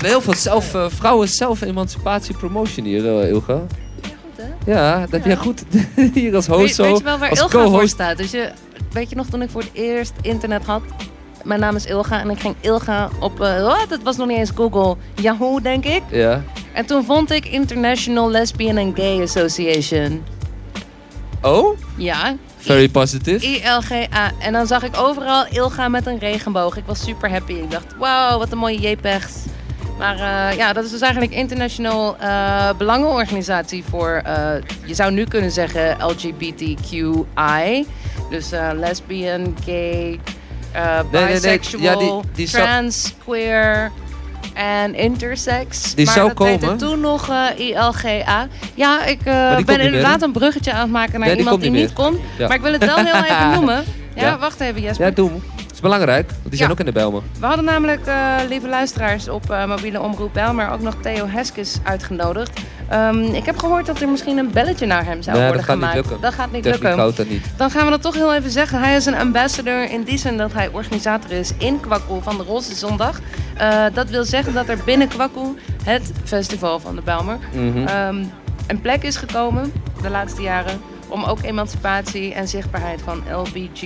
hebben heel veel zelf, uh, vrouwen zelf-emancipatie promotion hier, uh, Ilga. Ja, goed hè? Ja, dat heb jij goed hier als host Weet, zo. weet je wel waar als Ilga voor co-host. staat? Dus je, weet je nog toen ik voor het eerst internet had? Mijn naam is Ilga en ik ging Ilga op... eh wat? Het was nog niet eens Google. Yahoo, denk ik. Ja. En toen vond ik International Lesbian and Gay Association. Oh, Ja, very positive. ILGA. En dan zag ik overal Ilga met een regenboog. Ik was super happy. Ik dacht, wauw, wat een mooie JPEGs. Maar eh, ja, dat is dus eigenlijk international eh, belangenorganisatie voor, eh, je zou nu kunnen zeggen LGBTQI. Dus lesbian, gay, Nee, nee, nee. bisexual, Ja, die- die zou- trans, queer en intersex. Die maar zou dat heette komen? toen nog ILGA. Ja, ik ben inderdaad een bruggetje aan het maken naar die iemand die niet niet komt. Ja. Maar ik wil het wel heel even noemen. Ja, Ja. wacht even Jesper. Ja, doe. Is belangrijk, want die zijn Ja. ook in de Bijlmer. We hadden namelijk, eh, lieve luisteraars, op eh, mobiele omroep Bijl, maar ook nog Theo Heskes uitgenodigd. Ehm, ik heb gehoord dat er misschien een belletje naar hem zou Nee, worden dat gaat niet gemaakt. lukken. Dat gaat niet Techniek lukken. niet. Dan gaan we dat toch heel even zeggen. Hij is een ambassador in die zin dat hij organisator is in Kwakkoe van de Roze Zondag. Eh, dat wil zeggen dat er binnen Kwakkoe, het festival van de Bijlmer, Mhm. ehm, een plek is gekomen de laatste jaren om ook emancipatie en zichtbaarheid van LBG,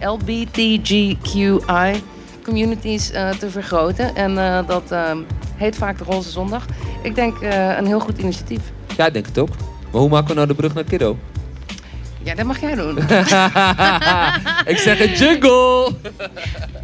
LBTGQI communities eh, te vergroten. En eh, dat ehm, heet vaak de Roze Zondag. Ik denk eh, een heel goed initiatief. Ja, ik denk het ook. Maar hoe maken we nou de brug naar Kiddo? Ja, dat mag jij doen. ik zeg een jungle!